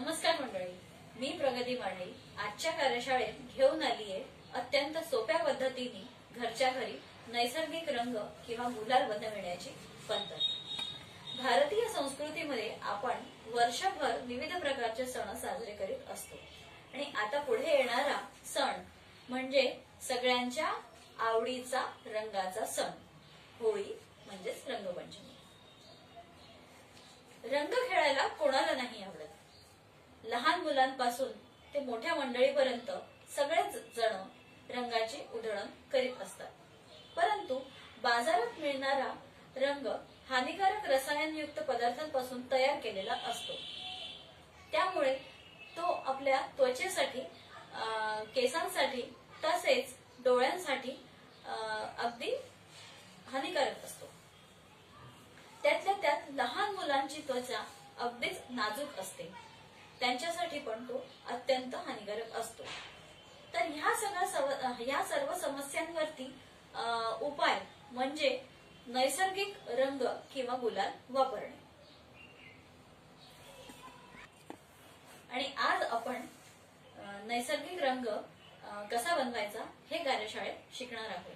नमस्कार मंडळी. मी प्रगती माने आजच्या कार्यशाळेत घेऊन आलीये अत्यंत सोप्या पद्धतीने घरच्या घरी नैसर्गिक रंग किंवा गुलाल बनविण्याची पद्धत. भारतीय संस्कृतीमध्ये आपण वर्षभर विविध प्रकारचे सण साजरे करीत असतो. आणि आता पुढे येणारा सण म्हणजे सगळ्यांच्या आवडीचा रंगाचा सण. होळी म्हणजेच रंगपंचमी. मुलांपासून ते मोठ्या मंडळीपर्यंत सगळेच जण रंगाची उधळण करीत असतात. परंतु बाजारात मिळणारा रंग हानिकारक रसायनयुक्त पदार्थांपासून तयार केलेला असतो. त्यामुळे तो आपल्या त्वचेसाठी केसांसाठी तसेच डोळ्यांसाठी अगदी हानिकारक असतो. त्यातल्या त्यात लहान मुलांची त्वचा अगदीच नाजूक असते. त्यांच्यासाठी पण तो अत्यंत हानिकारक असतो. तर ह्या सगळ्या ह्या सर्व समस्यांवरती अं, उपाय म्हणजे नैसर्गिक रंग किंवा गुलाल वापरणे. आणि आज आपण नैसर्गिक रंग कसा बनवायचा हे कार्यशाळेत शिकणार आहोत.